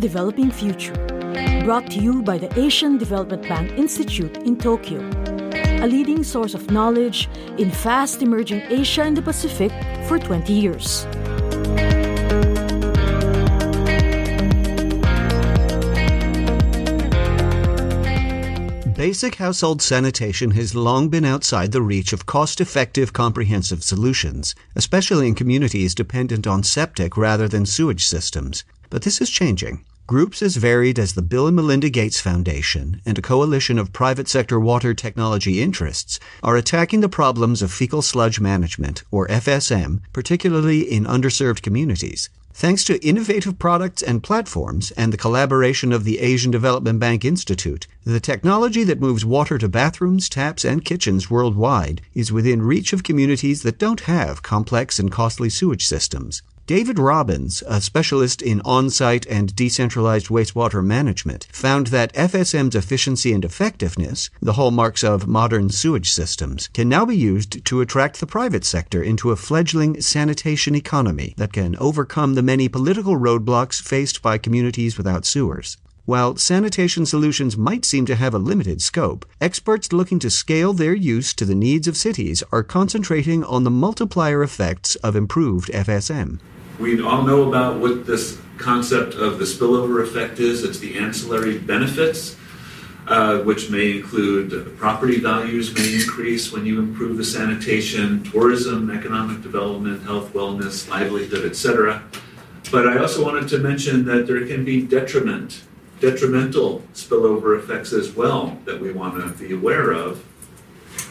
Developing Future. Brought to you by the Asian Development Bank Institute in Tokyo, a leading source of knowledge in fast emerging Asia and the Pacific for 20 years. Basic household sanitation has long been outside the reach of cost effective comprehensive solutions, especially in communities dependent on septic rather than sewage systems. But this is changing. Groups as varied as the Bill and Melinda Gates Foundation and a coalition of private sector water technology interests are attacking the problems of fecal sludge management, or FSM, particularly in underserved communities. Thanks to innovative products and platforms and the collaboration of the Asian Development Bank Institute, the technology that moves water to bathrooms, taps, and kitchens worldwide is within reach of communities that don't have complex and costly sewage systems. David Robbins, a specialist in on site and decentralized wastewater management, found that FSM's efficiency and effectiveness, the hallmarks of modern sewage systems, can now be used to attract the private sector into a fledgling sanitation economy that can overcome the many political roadblocks faced by communities without sewers. While sanitation solutions might seem to have a limited scope, experts looking to scale their use to the needs of cities are concentrating on the multiplier effects of improved FSM. We all know about what this concept of the spillover effect is. It's the ancillary benefits, uh, which may include property values may increase when you improve the sanitation, tourism, economic development, health, wellness, livelihood, etc. But I also wanted to mention that there can be detriment detrimental spillover effects as well that we want to be aware of.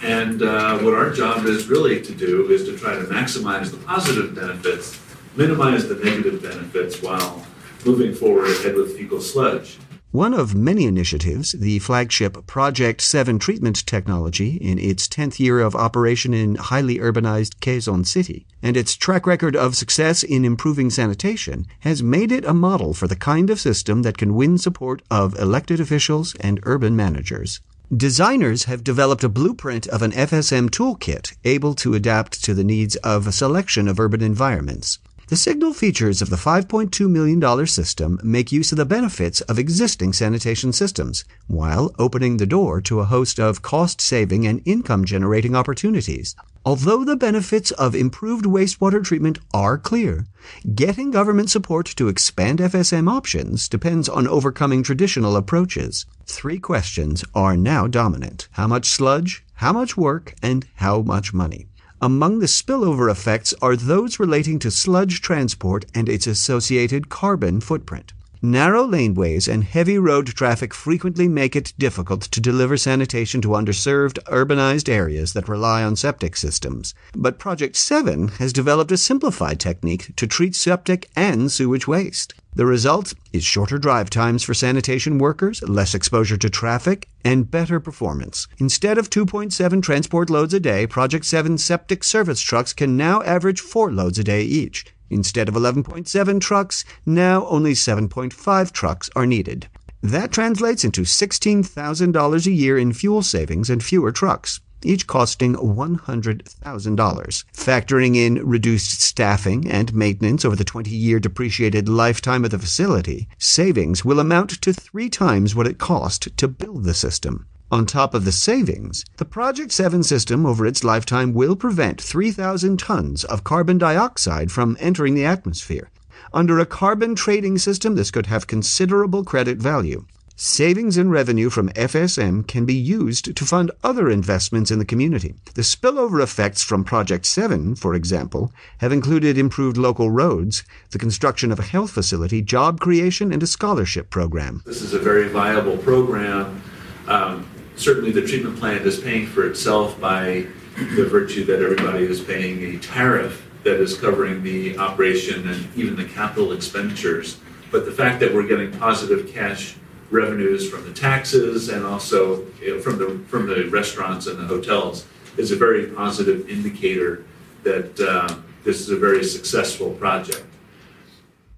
And uh, what our job is really to do is to try to maximize the positive benefits, minimize the negative benefits while moving forward ahead with fecal sludge. One of many initiatives, the flagship Project 7 treatment technology, in its 10th year of operation in highly urbanized Quezon City, and its track record of success in improving sanitation, has made it a model for the kind of system that can win support of elected officials and urban managers. Designers have developed a blueprint of an FSM toolkit able to adapt to the needs of a selection of urban environments. The signal features of the $5.2 million system make use of the benefits of existing sanitation systems, while opening the door to a host of cost saving and income generating opportunities. Although the benefits of improved wastewater treatment are clear, getting government support to expand FSM options depends on overcoming traditional approaches. Three questions are now dominant how much sludge, how much work, and how much money. Among the spillover effects are those relating to sludge transport and its associated carbon footprint. Narrow laneways and heavy road traffic frequently make it difficult to deliver sanitation to underserved, urbanized areas that rely on septic systems. But Project 7 has developed a simplified technique to treat septic and sewage waste. The result is shorter drive times for sanitation workers, less exposure to traffic, and better performance. Instead of 2.7 transport loads a day, Project 7 septic service trucks can now average 4 loads a day each. Instead of 11.7 trucks, now only 7.5 trucks are needed. That translates into $16,000 a year in fuel savings and fewer trucks, each costing $100,000. Factoring in reduced staffing and maintenance over the 20 year depreciated lifetime of the facility, savings will amount to three times what it cost to build the system. On top of the savings, the Project 7 system over its lifetime will prevent 3,000 tons of carbon dioxide from entering the atmosphere. Under a carbon trading system, this could have considerable credit value. Savings in revenue from FSM can be used to fund other investments in the community. The spillover effects from Project 7, for example, have included improved local roads, the construction of a health facility, job creation, and a scholarship program. This is a very viable program. Um, certainly the treatment plant is paying for itself by the virtue that everybody is paying a tariff that is covering the operation and even the capital expenditures. But the fact that we're getting positive cash revenues from the taxes and also you know, from the from the restaurants and the hotels is a very positive indicator that uh, this is a very successful project.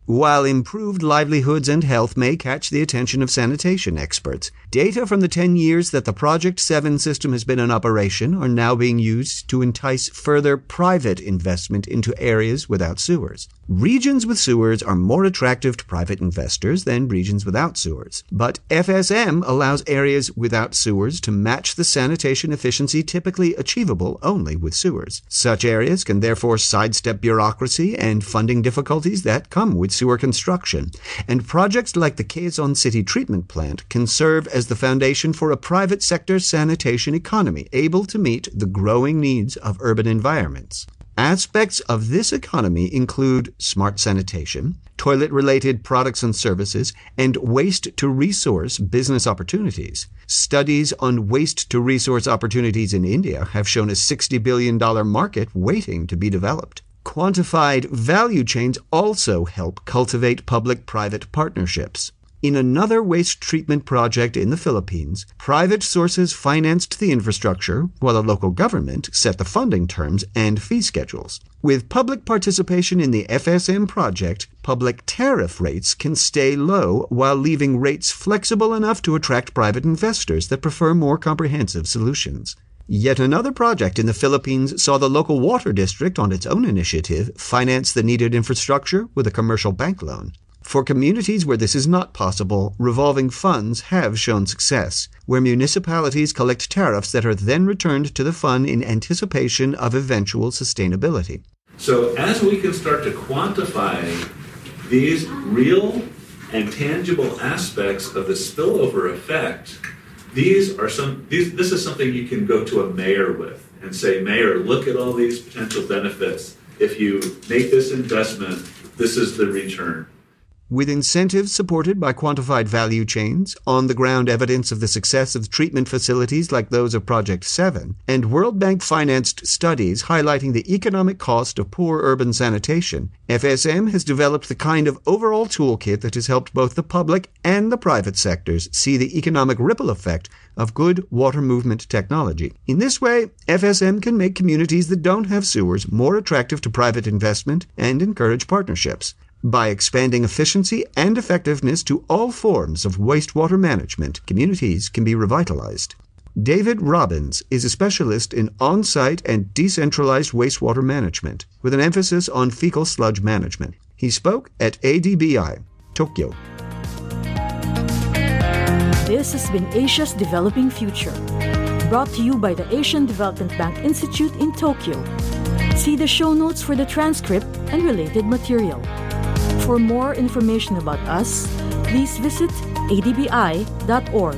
While improved livelihoods and health may catch the attention of sanitation experts, data from the 10 years that the Project 7 system has been in operation are now being used to entice further private investment into areas without sewers. Regions with sewers are more attractive to private investors than regions without sewers, but FSM allows areas without sewers to match the sanitation efficiency typically achievable only with sewers. Such areas can therefore sidestep bureaucracy and funding difficulties that come with sewer construction, and projects like the Quezon City Treatment Plant can serve as the foundation for a private sector sanitation economy able to meet the growing needs of urban environments. Aspects of this economy include smart sanitation, toilet related products and services, and waste to resource business opportunities. Studies on waste to resource opportunities in India have shown a $60 billion market waiting to be developed. Quantified value chains also help cultivate public private partnerships. In another waste treatment project in the Philippines, private sources financed the infrastructure while the local government set the funding terms and fee schedules. With public participation in the FSM project, public tariff rates can stay low while leaving rates flexible enough to attract private investors that prefer more comprehensive solutions. Yet another project in the Philippines saw the local water district, on its own initiative, finance the needed infrastructure with a commercial bank loan. For communities where this is not possible, revolving funds have shown success, where municipalities collect tariffs that are then returned to the fund in anticipation of eventual sustainability. So, as we can start to quantify these real and tangible aspects of the spillover effect, these are some these, this is something you can go to a mayor with and say mayor look at all these potential benefits. If you make this investment this is the return with incentives supported by quantified value chains, on the ground evidence of the success of treatment facilities like those of Project 7, and World Bank financed studies highlighting the economic cost of poor urban sanitation, FSM has developed the kind of overall toolkit that has helped both the public and the private sectors see the economic ripple effect of good water movement technology. In this way, FSM can make communities that don't have sewers more attractive to private investment and encourage partnerships. By expanding efficiency and effectiveness to all forms of wastewater management, communities can be revitalized. David Robbins is a specialist in on site and decentralized wastewater management, with an emphasis on fecal sludge management. He spoke at ADBI, Tokyo. This has been Asia's Developing Future, brought to you by the Asian Development Bank Institute in Tokyo. See the show notes for the transcript and related material. For more information about us, please visit adbi.org.